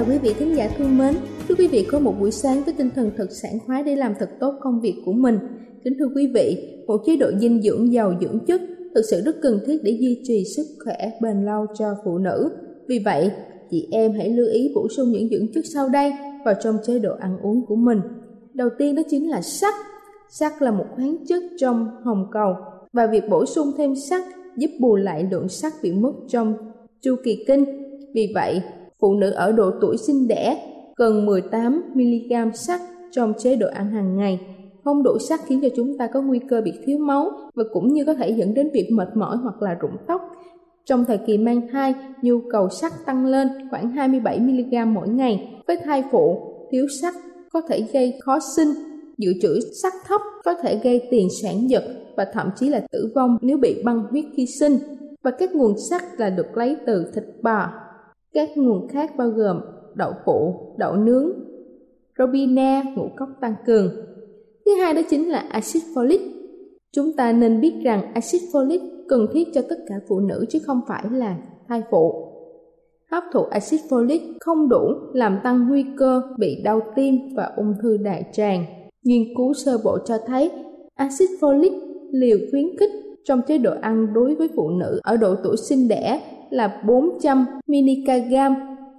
Chào quý vị thính giả thương mến. Chúc quý vị có một buổi sáng với tinh thần thật sảng khoái để làm thật tốt công việc của mình. Kính thưa quý vị, một chế độ dinh dưỡng giàu dưỡng chất thực sự rất cần thiết để duy trì sức khỏe bền lâu cho phụ nữ. Vì vậy, chị em hãy lưu ý bổ sung những dưỡng chất sau đây vào trong chế độ ăn uống của mình. Đầu tiên đó chính là sắt. Sắt là một khoáng chất trong hồng cầu và việc bổ sung thêm sắt giúp bù lại lượng sắt bị mất trong chu kỳ kinh. Vì vậy, phụ nữ ở độ tuổi sinh đẻ cần 18 mg sắt trong chế độ ăn hàng ngày. Không đủ sắt khiến cho chúng ta có nguy cơ bị thiếu máu và cũng như có thể dẫn đến việc mệt mỏi hoặc là rụng tóc. Trong thời kỳ mang thai, nhu cầu sắt tăng lên khoảng 27 mg mỗi ngày. Với thai phụ, thiếu sắt có thể gây khó sinh, dự trữ sắt thấp có thể gây tiền sản giật và thậm chí là tử vong nếu bị băng huyết khi sinh. Và các nguồn sắt là được lấy từ thịt bò. Các nguồn khác bao gồm đậu phụ, đậu nướng, robina, ngũ cốc tăng cường. Thứ hai đó chính là axit folic. Chúng ta nên biết rằng axit folic cần thiết cho tất cả phụ nữ chứ không phải là thai phụ. Hấp thụ axit folic không đủ làm tăng nguy cơ bị đau tim và ung thư đại tràng. Nghiên cứu sơ bộ cho thấy axit folic liều khuyến khích trong chế độ ăn đối với phụ nữ ở độ tuổi sinh đẻ là 400 mg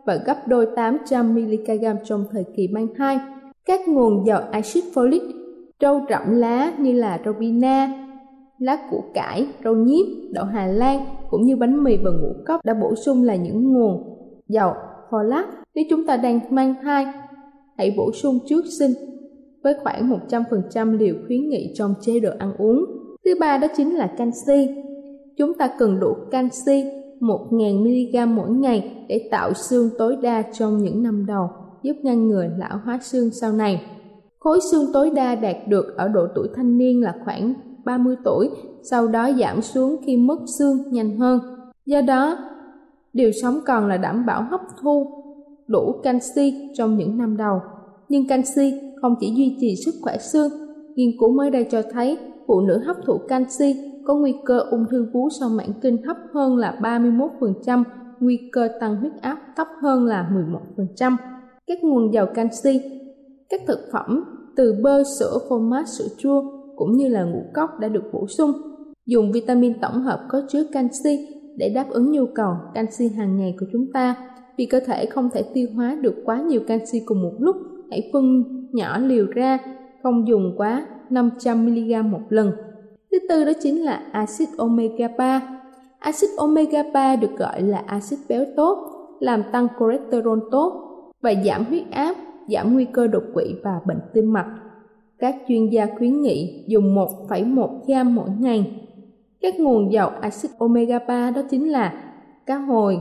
và gấp đôi 800 mg trong thời kỳ mang thai. Các nguồn giàu axit folic rau rậm lá như là rau bina, lá củ cải, rau nhiếp, đậu Hà Lan cũng như bánh mì và ngũ cốc đã bổ sung là những nguồn giàu folate. Nếu chúng ta đang mang thai, hãy bổ sung trước sinh với khoảng 100% liều khuyến nghị trong chế độ ăn uống. Thứ ba đó chính là canxi. Chúng ta cần đủ canxi 1.000mg mỗi ngày để tạo xương tối đa trong những năm đầu, giúp ngăn ngừa lão hóa xương sau này. Khối xương tối đa đạt được ở độ tuổi thanh niên là khoảng 30 tuổi, sau đó giảm xuống khi mất xương nhanh hơn. Do đó, điều sống còn là đảm bảo hấp thu đủ canxi trong những năm đầu. Nhưng canxi không chỉ duy trì sức khỏe xương, nghiên cứu mới đây cho thấy phụ nữ hấp thụ canxi có nguy cơ ung thư vú sau mãn kinh thấp hơn là 31%, nguy cơ tăng huyết áp thấp hơn là 11%. Các nguồn giàu canxi, các thực phẩm từ bơ, sữa, phô mát, sữa chua cũng như là ngũ cốc đã được bổ sung. Dùng vitamin tổng hợp có chứa canxi để đáp ứng nhu cầu canxi hàng ngày của chúng ta. Vì cơ thể không thể tiêu hóa được quá nhiều canxi cùng một lúc, hãy phân nhỏ liều ra, không dùng quá 500mg một lần. Thứ tư đó chính là axit omega 3. Axit omega 3 được gọi là axit béo tốt, làm tăng cholesterol tốt và giảm huyết áp, giảm nguy cơ đột quỵ và bệnh tim mạch. Các chuyên gia khuyến nghị dùng 1,1 gram mỗi ngày. Các nguồn giàu axit omega 3 đó chính là cá hồi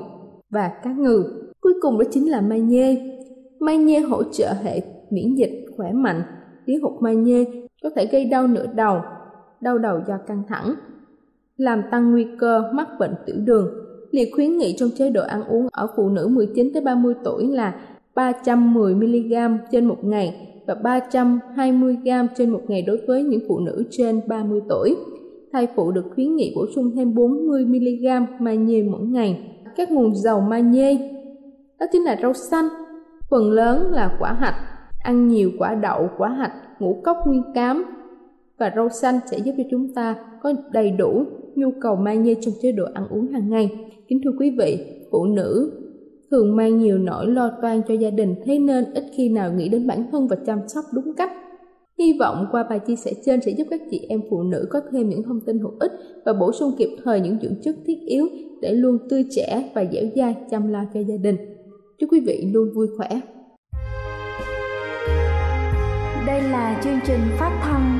và cá ngừ. Cuối cùng đó chính là magie. Magie hỗ trợ hệ miễn dịch khỏe mạnh. Thiếu hụt magie có thể gây đau nửa đầu, đau đầu do căng thẳng, làm tăng nguy cơ mắc bệnh tiểu đường. Liệt khuyến nghị trong chế độ ăn uống ở phụ nữ 19 tới 30 tuổi là 310 mg trên một ngày và 320 g trên một ngày đối với những phụ nữ trên 30 tuổi. Thai phụ được khuyến nghị bổ sung thêm 40 mg magie mỗi ngày. Các nguồn dầu magie đó chính là rau xanh, phần lớn là quả hạch, ăn nhiều quả đậu, quả hạch, ngũ cốc nguyên cám và rau xanh sẽ giúp cho chúng ta có đầy đủ nhu cầu magie trong chế độ ăn uống hàng ngày. Kính thưa quý vị, phụ nữ thường mang nhiều nỗi lo toan cho gia đình thế nên ít khi nào nghĩ đến bản thân và chăm sóc đúng cách. Hy vọng qua bài chia sẻ trên sẽ giúp các chị em phụ nữ có thêm những thông tin hữu ích và bổ sung kịp thời những dưỡng chất thiết yếu để luôn tươi trẻ và dẻo dai chăm lo cho gia đình. Chúc quý vị luôn vui khỏe. Đây là chương trình phát thanh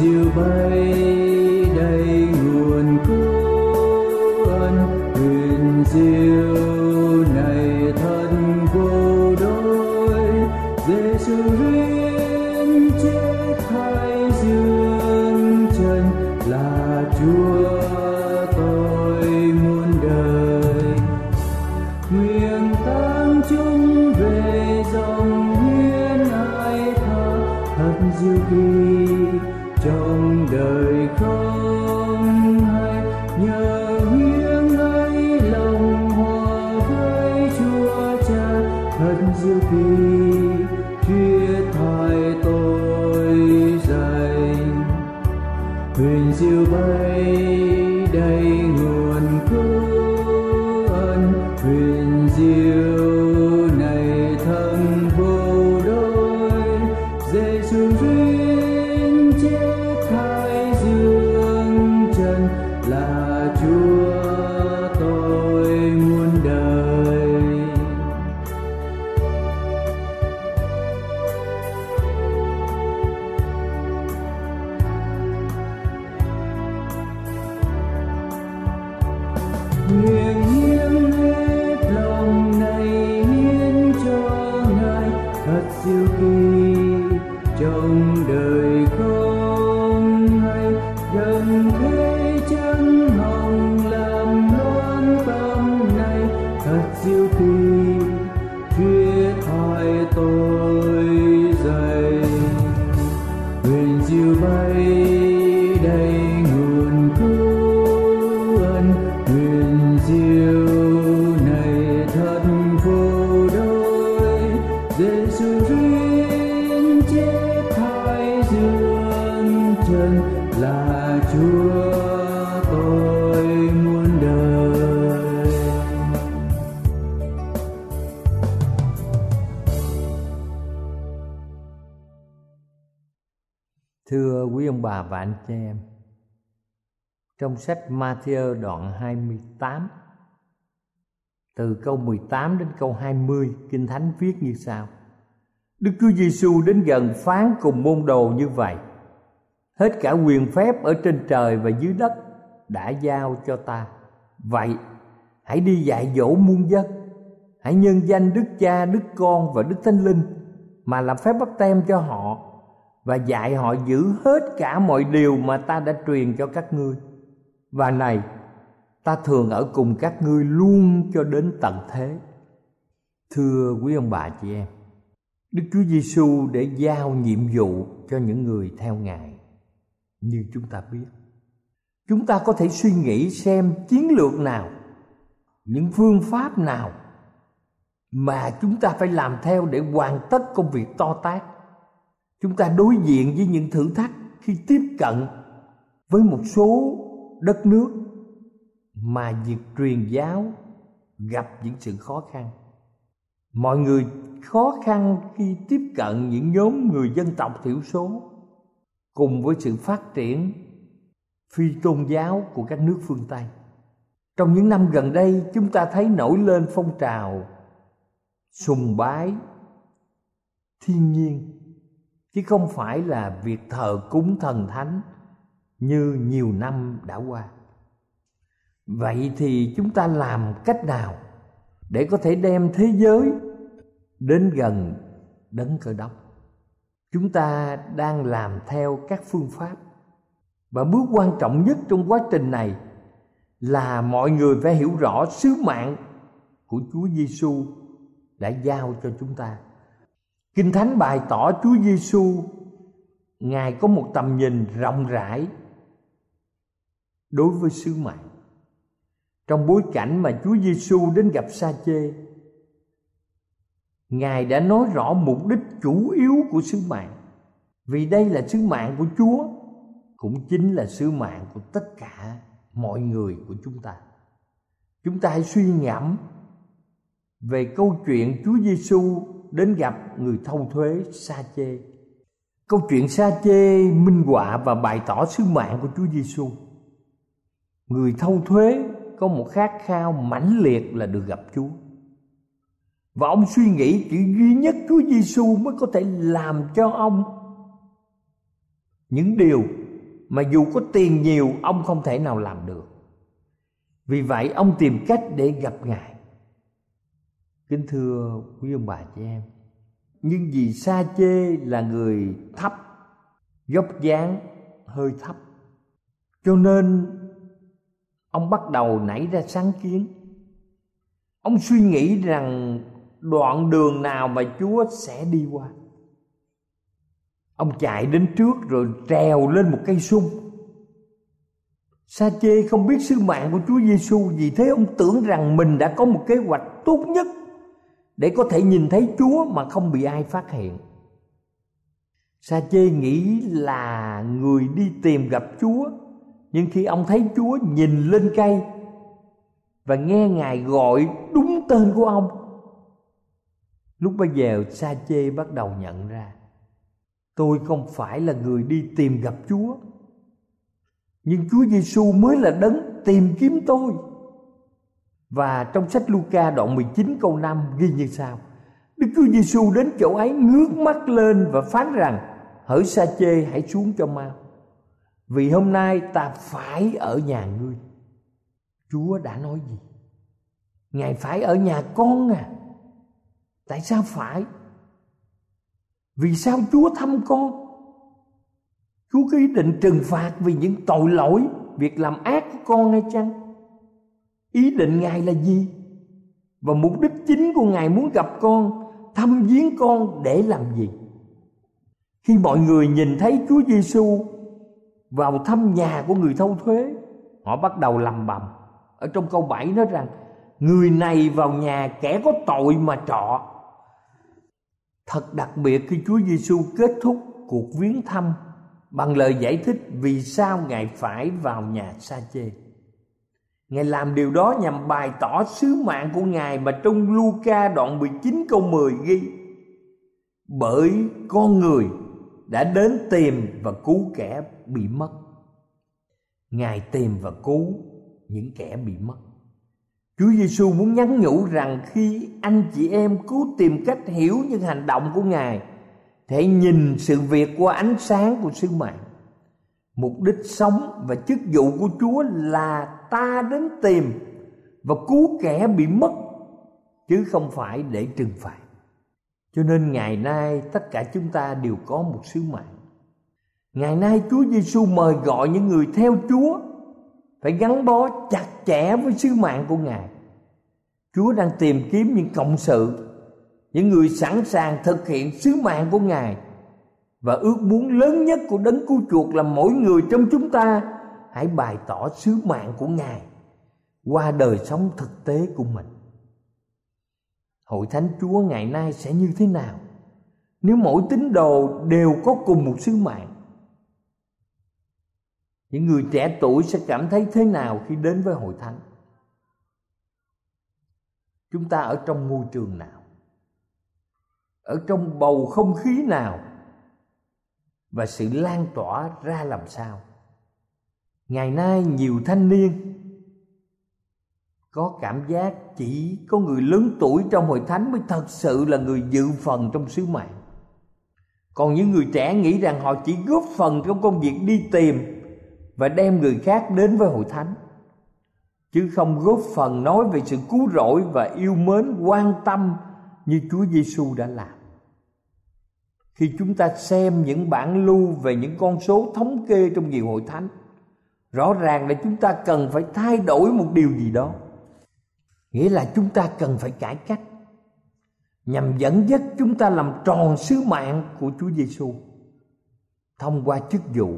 you by trong sách Matthew đoạn 28 từ câu 18 đến câu 20 Kinh Thánh viết như sau: Đức Chúa Giêsu đến gần phán cùng môn đồ như vậy: Hết cả quyền phép ở trên trời và dưới đất đã giao cho ta. Vậy, hãy đi dạy dỗ muôn dân, hãy nhân danh Đức Cha, Đức Con và Đức Thánh Linh mà làm phép bắt tem cho họ và dạy họ giữ hết cả mọi điều mà ta đã truyền cho các ngươi. Và này, ta thường ở cùng các ngươi luôn cho đến tận thế. Thưa quý ông bà chị em, Đức Chúa Giêsu để giao nhiệm vụ cho những người theo Ngài như chúng ta biết. Chúng ta có thể suy nghĩ xem chiến lược nào, những phương pháp nào mà chúng ta phải làm theo để hoàn tất công việc to tát chúng ta đối diện với những thử thách khi tiếp cận với một số đất nước mà việc truyền giáo gặp những sự khó khăn. Mọi người khó khăn khi tiếp cận những nhóm người dân tộc thiểu số cùng với sự phát triển, phi tôn giáo của các nước phương tây. Trong những năm gần đây, chúng ta thấy nổi lên phong trào sùng bái thiên nhiên, chứ không phải là việc thờ cúng thần thánh như nhiều năm đã qua. Vậy thì chúng ta làm cách nào để có thể đem thế giới đến gần đấng cơ đốc? Chúng ta đang làm theo các phương pháp. Và bước quan trọng nhất trong quá trình này là mọi người phải hiểu rõ sứ mạng của Chúa Giêsu đã giao cho chúng ta. Kinh Thánh bày tỏ Chúa Giêsu Ngài có một tầm nhìn rộng rãi đối với sứ mạng. Trong bối cảnh mà Chúa Giêsu đến gặp Sa-chê, Ngài đã nói rõ mục đích chủ yếu của sứ mạng. Vì đây là sứ mạng của Chúa, cũng chính là sứ mạng của tất cả mọi người của chúng ta. Chúng ta hãy suy ngẫm về câu chuyện Chúa Giêsu đến gặp người thâu thuế Sa Chê. Câu chuyện Sa Chê minh họa và bày tỏ sứ mạng của Chúa Giêsu. Người thâu thuế có một khát khao mãnh liệt là được gặp Chúa. Và ông suy nghĩ chỉ duy nhất Chúa Giêsu mới có thể làm cho ông những điều mà dù có tiền nhiều ông không thể nào làm được. Vì vậy ông tìm cách để gặp Ngài. Kính thưa quý ông bà chị em, nhưng vì sa chê là người thấp dốc dáng hơi thấp cho nên ông bắt đầu nảy ra sáng kiến. Ông suy nghĩ rằng đoạn đường nào mà chúa sẽ đi qua. Ông chạy đến trước rồi trèo lên một cây sung. Sa chê không biết sứ mạng của chúa giêsu vì thế ông tưởng rằng mình đã có một kế hoạch tốt nhất để có thể nhìn thấy chúa mà không bị ai phát hiện. Sa chê nghĩ là người đi tìm gặp chúa nhưng khi ông thấy chúa nhìn lên cây và nghe ngài gọi đúng tên của ông, lúc bây giờ sa chê bắt đầu nhận ra, tôi không phải là người đi tìm gặp chúa, nhưng chúa giêsu mới là đấng tìm kiếm tôi. Và trong sách Luca đoạn 19 câu 5 ghi như sau, Đức Chúa Giêsu đến chỗ ấy ngước mắt lên và phán rằng, Hỡi sa chê, hãy xuống cho mau vì hôm nay ta phải ở nhà ngươi. Chúa đã nói gì? Ngài phải ở nhà con à? Tại sao phải? Vì sao Chúa thăm con? Chúa có ý định trừng phạt vì những tội lỗi, Việc làm ác của con hay chăng? Ý định Ngài là gì? Và mục đích chính của Ngài muốn gặp con, Thăm viếng con để làm gì? Khi mọi người nhìn thấy Chúa Giêsu vào thăm nhà của người thâu thuế Họ bắt đầu lầm bầm Ở trong câu 7 nói rằng, Người này vào nhà kẻ có tội mà trọ Thật đặc biệt khi Chúa Giêsu kết thúc cuộc viếng thăm bằng lời giải thích vì sao Ngài phải vào nhà sa chê. Ngài làm điều đó nhằm bày tỏ sứ mạng của Ngài mà trong Luca đoạn 19 câu 10 ghi. Bởi con người đã đến tìm và cứu kẻ bị mất. Ngài tìm và cứu những kẻ bị mất. Chúa Giêsu muốn nhắn nhủ rằng khi anh chị em cứ tìm cách hiểu những hành động của Ngài, thể nhìn sự việc qua ánh sáng của sứ mạng. Mục đích sống và chức vụ của Chúa là ta đến tìm và cứu kẻ bị mất, chứ không phải để trừng phạt. Cho nên ngày nay tất cả chúng ta đều có một sứ mạng. Ngày nay Chúa Giêsu mời gọi những người theo Chúa phải gắn bó chặt chẽ với sứ mạng của Ngài. Chúa đang tìm kiếm những cộng sự, những người sẵn sàng thực hiện sứ mạng của Ngài và ước muốn lớn nhất của đấng cứu chuộc là mỗi người trong chúng ta hãy bày tỏ sứ mạng của Ngài qua đời sống thực tế của mình. Hội thánh Chúa ngày nay sẽ như thế nào? Nếu mỗi tín đồ đều có cùng một sứ mạng, những người trẻ tuổi sẽ cảm thấy thế nào khi đến với hội thánh? Chúng ta ở trong môi trường nào? Ở trong bầu không khí nào? Và sự lan tỏa ra làm sao? Ngày nay nhiều thanh niên có cảm giác chỉ có người lớn tuổi trong hội thánh mới thật sự là người dự phần trong sứ mạng còn những người trẻ nghĩ rằng họ chỉ góp phần trong công việc đi tìm và đem người khác đến với hội thánh chứ không góp phần nói về sự cứu rỗi và yêu mến quan tâm như Chúa Giêsu đã làm. Khi chúng ta xem những bản lưu về những con số thống kê trong nhiều hội thánh, rõ ràng là chúng ta cần phải thay đổi một điều gì đó. Nghĩa là chúng ta cần phải cải cách nhằm dẫn dắt chúng ta làm tròn sứ mạng của Chúa Giêsu thông qua chức vụ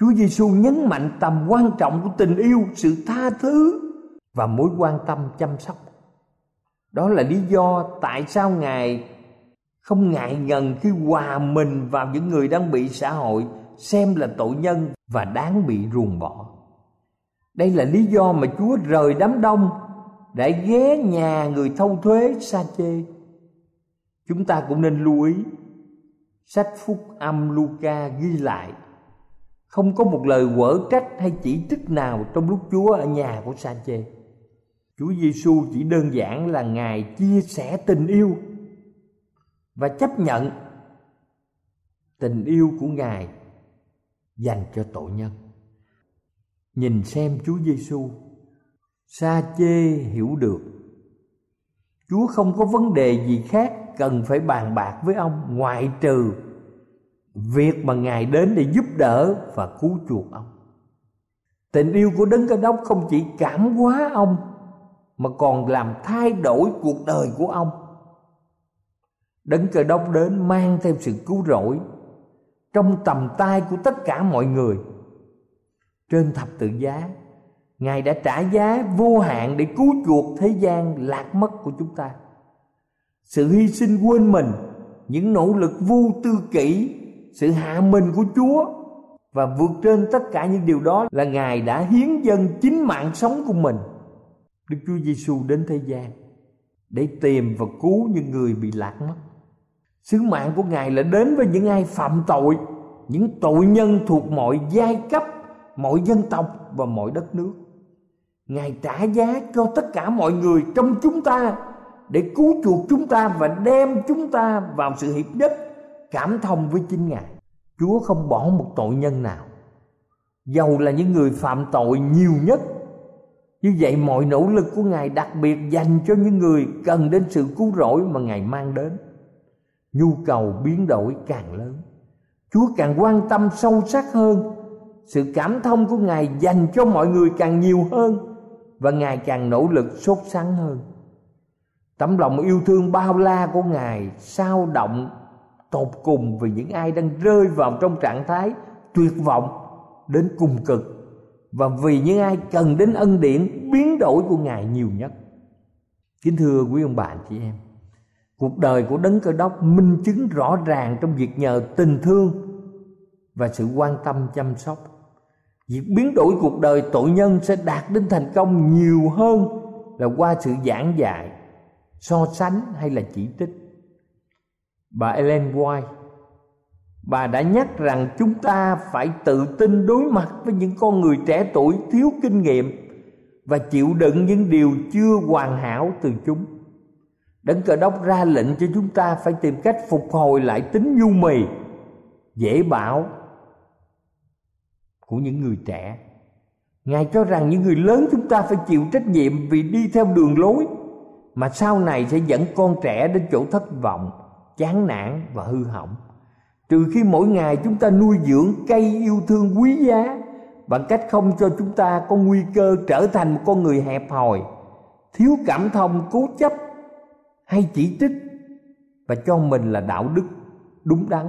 Chúa Giêsu nhấn mạnh tầm quan trọng của tình yêu, sự tha thứ và mối quan tâm chăm sóc. Đó là lý do tại sao Ngài không ngại ngần khi hòa mình vào những người đang bị xã hội xem là tội nhân và đáng bị ruồng bỏ. Đây là lý do mà Chúa rời đám đông đã ghé nhà người thâu thuế sa chê. Chúng ta cũng nên lưu ý sách phúc âm Luca ghi lại không có một lời quở trách hay chỉ trích nào trong lúc Chúa ở nhà của sa chê. Chúa Giêsu chỉ đơn giản là Ngài chia sẻ tình yêu và chấp nhận tình yêu của Ngài dành cho tội nhân. Nhìn xem Chúa Giêsu, Sa chê hiểu được. Chúa không có vấn đề gì khác cần phải bàn bạc với ông ngoại trừ việc mà ngài đến để giúp đỡ và cứu chuộc ông. Tình yêu của đấng cơ đốc không chỉ cảm hóa ông, mà còn làm thay đổi cuộc đời của ông. Đấng cơ đốc đến mang theo sự cứu rỗi trong tầm tay của tất cả mọi người. Trên thập tự giá ngài đã trả giá vô hạn để cứu chuộc thế gian lạc mất của chúng ta. Sự hy sinh quên mình, những nỗ lực vô tư kỷ, sự hạ mình của chúa, và vượt trên tất cả những điều đó là ngài đã hiến dâng chính mạng sống của mình. Đức chúa giêsu đến thế gian để tìm và cứu những người bị lạc mất. Sứ mạng của ngài là đến với những ai phạm tội, những tội nhân thuộc mọi giai cấp, mọi dân tộc và mọi đất nước ngài trả giá cho tất cả mọi người trong chúng ta để cứu chuộc chúng ta và đem chúng ta vào sự hiệp nhất, cảm thông với chính ngài. Chúa không bỏ một tội nhân nào. Dầu là những người phạm tội nhiều nhất, như vậy mọi nỗ lực của ngài đặc biệt dành cho những người cần đến sự cứu rỗi mà ngài mang đến. Nhu cầu biến đổi càng lớn. Chúa càng quan tâm sâu sắc hơn. Sự cảm thông của ngài dành cho mọi người càng nhiều hơn và ngài càng nỗ lực sốt sắng hơn. Tấm lòng yêu thương bao la của ngài sao động, tột cùng vì những ai đang rơi vào trong trạng thái tuyệt vọng đến cùng cực. Và vì những ai cần đến ân điển biến đổi của ngài nhiều nhất. Kính thưa quý ông bà chị em, cuộc đời của đấng cơ đốc minh chứng rõ ràng trong việc nhờ tình thương và sự quan tâm chăm sóc việc biến đổi cuộc đời tội nhân sẽ đạt đến thành công nhiều hơn là qua sự giảng dạy, so sánh hay là chỉ trích. Bà Ellen White, bà đã nhắc rằng chúng ta phải tự tin đối mặt với những con người trẻ tuổi thiếu kinh nghiệm và chịu đựng những điều chưa hoàn hảo từ chúng. Đấng cờ đốc ra lệnh cho chúng ta phải tìm cách phục hồi lại tính nhu mì, dễ bảo của những người trẻ. Ngài cho rằng những người lớn chúng ta phải chịu trách nhiệm vì đi theo đường lối, mà sau này sẽ dẫn con trẻ đến chỗ thất vọng, chán nản và hư hỏng. Trừ khi mỗi ngày chúng ta nuôi dưỡng cây yêu thương quý giá bằng cách không cho chúng ta có nguy cơ trở thành một con người hẹp hòi, thiếu cảm thông cố chấp hay chỉ trích và cho mình là đạo đức đúng đắn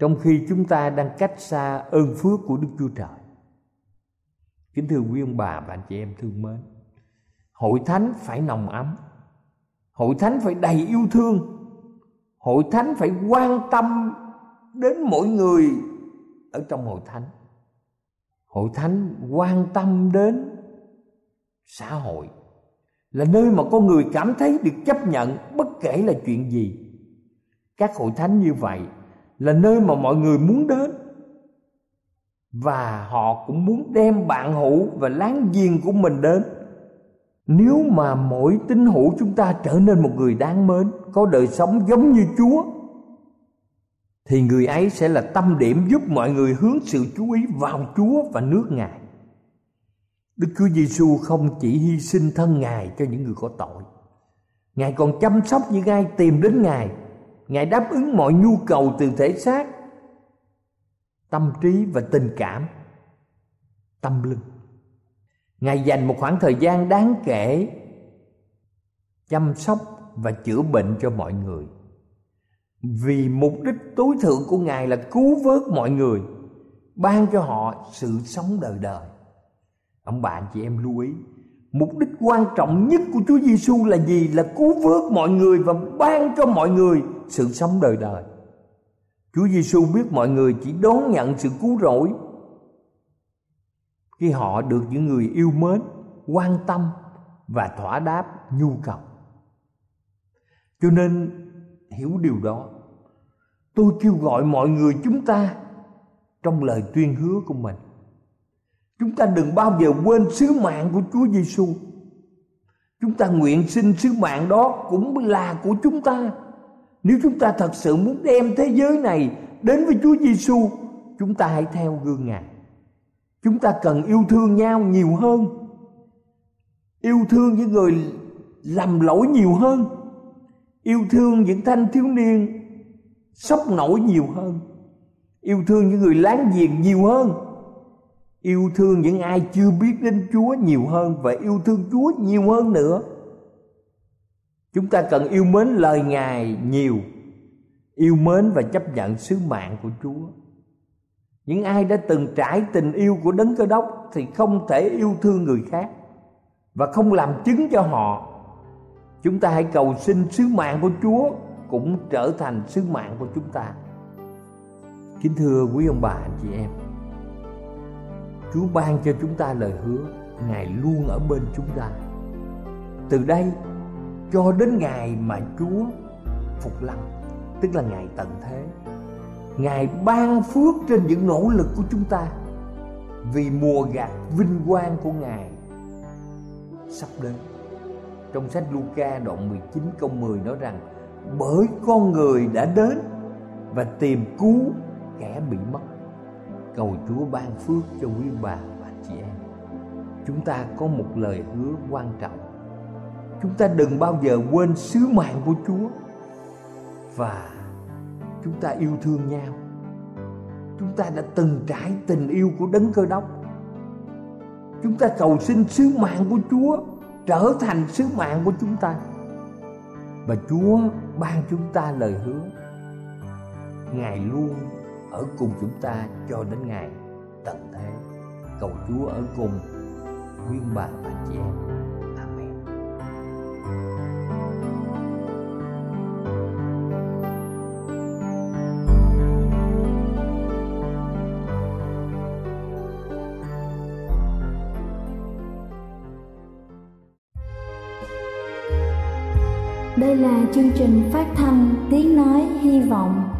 trong khi chúng ta đang cách xa ơn phước của Đức Chúa Trời. Kính thưa quý ông bà và anh chị em thương mến, hội thánh phải nồng ấm, hội thánh phải đầy yêu thương, hội thánh phải quan tâm đến mỗi người ở trong hội thánh. Hội thánh quan tâm đến xã hội là nơi mà con người cảm thấy được chấp nhận bất kể là chuyện gì. Các hội thánh như vậy là nơi mà mọi người muốn đến. Và họ cũng muốn đem bạn hữu và láng giềng của mình đến. Nếu mà mỗi tín hữu chúng ta trở nên một người đáng mến, có đời sống giống như chúa, thì người ấy sẽ là tâm điểm giúp mọi người hướng sự chú ý vào chúa và nước ngài. Đức chúa giêsu không chỉ hy sinh thân ngài cho những người có tội. Ngài còn chăm sóc những ai tìm đến ngài ngài đáp ứng mọi nhu cầu từ thể xác, tâm trí và tình cảm, tâm linh. Ngài dành một khoảng thời gian đáng kể chăm sóc và chữa bệnh cho mọi người. Vì mục đích tối thượng của ngài là cứu vớt mọi người, ban cho họ sự sống đời đời. Ông bạn chị em lưu ý mục đích quan trọng nhất của Chúa Giêsu là gì là cứu vớt mọi người và ban cho mọi người sự sống đời đời Chúa Giêsu biết mọi người chỉ đón nhận sự cứu rỗi khi họ được những người yêu mến, quan tâm và thỏa đáp nhu cầu. Cho nên hiểu điều đó, tôi kêu gọi mọi người chúng ta trong lời tuyên hứa của mình. Chúng ta đừng bao giờ quên sứ mạng của Chúa Giêsu. Chúng ta nguyện xin sứ mạng đó cũng là của chúng ta nếu chúng ta thật sự muốn đem thế giới này đến với Chúa Giêsu, chúng ta hãy theo gương Ngài. Chúng ta cần yêu thương nhau nhiều hơn. Yêu thương những người làm lỗi nhiều hơn. yêu thương những thanh thiếu niên sốc nổi nhiều hơn yêu thương những người láng giềng nhiều hơn yêu thương những ai chưa biết đến chúa nhiều hơn và yêu thương chúa nhiều hơn nữa. Chúng ta cần yêu mến lời ngài nhiều, yêu mến và chấp nhận sứ mạng của chúa. Những ai đã từng trải tình yêu của đấng cơ đốc thì không thể yêu thương người khác và không làm chứng cho họ. Chúng ta hãy cầu xin sứ mạng của chúa cũng trở thành sứ mạng của chúng ta. Kính thưa quý ông bà, anh chị em chúa ban cho chúng ta lời hứa, ngài luôn ở bên chúng ta. Từ đây cho đến ngày mà chúa phục lâm, tức là ngày tận thế, ngài ban phước trên những nỗ lực của chúng ta vì mùa gặt vinh quang của ngài sắp đến. Trong sách Luca đoạn 19 câu 10 nói rằng, bởi con người đã đến và tìm cứu kẻ bị mất cầu Chúa ban phước cho quý bà và chị em. Chúng ta có một lời hứa quan trọng. Chúng ta đừng bao giờ quên sứ mạng của Chúa. Và chúng ta yêu thương nhau. Chúng ta đã từng trải tình yêu của đấng cơ đốc. Chúng ta cầu xin sứ mạng của chúa trở thành sứ mạng của chúng ta. Và chúa ban chúng ta lời hứa. Ngài luôn ở cùng chúng ta cho đến ngày. Tận thế, cầu chúa ở cùng nguyên bà và chị em. Đây là chương trình phát thanh Tiếng Nói Hy Vọng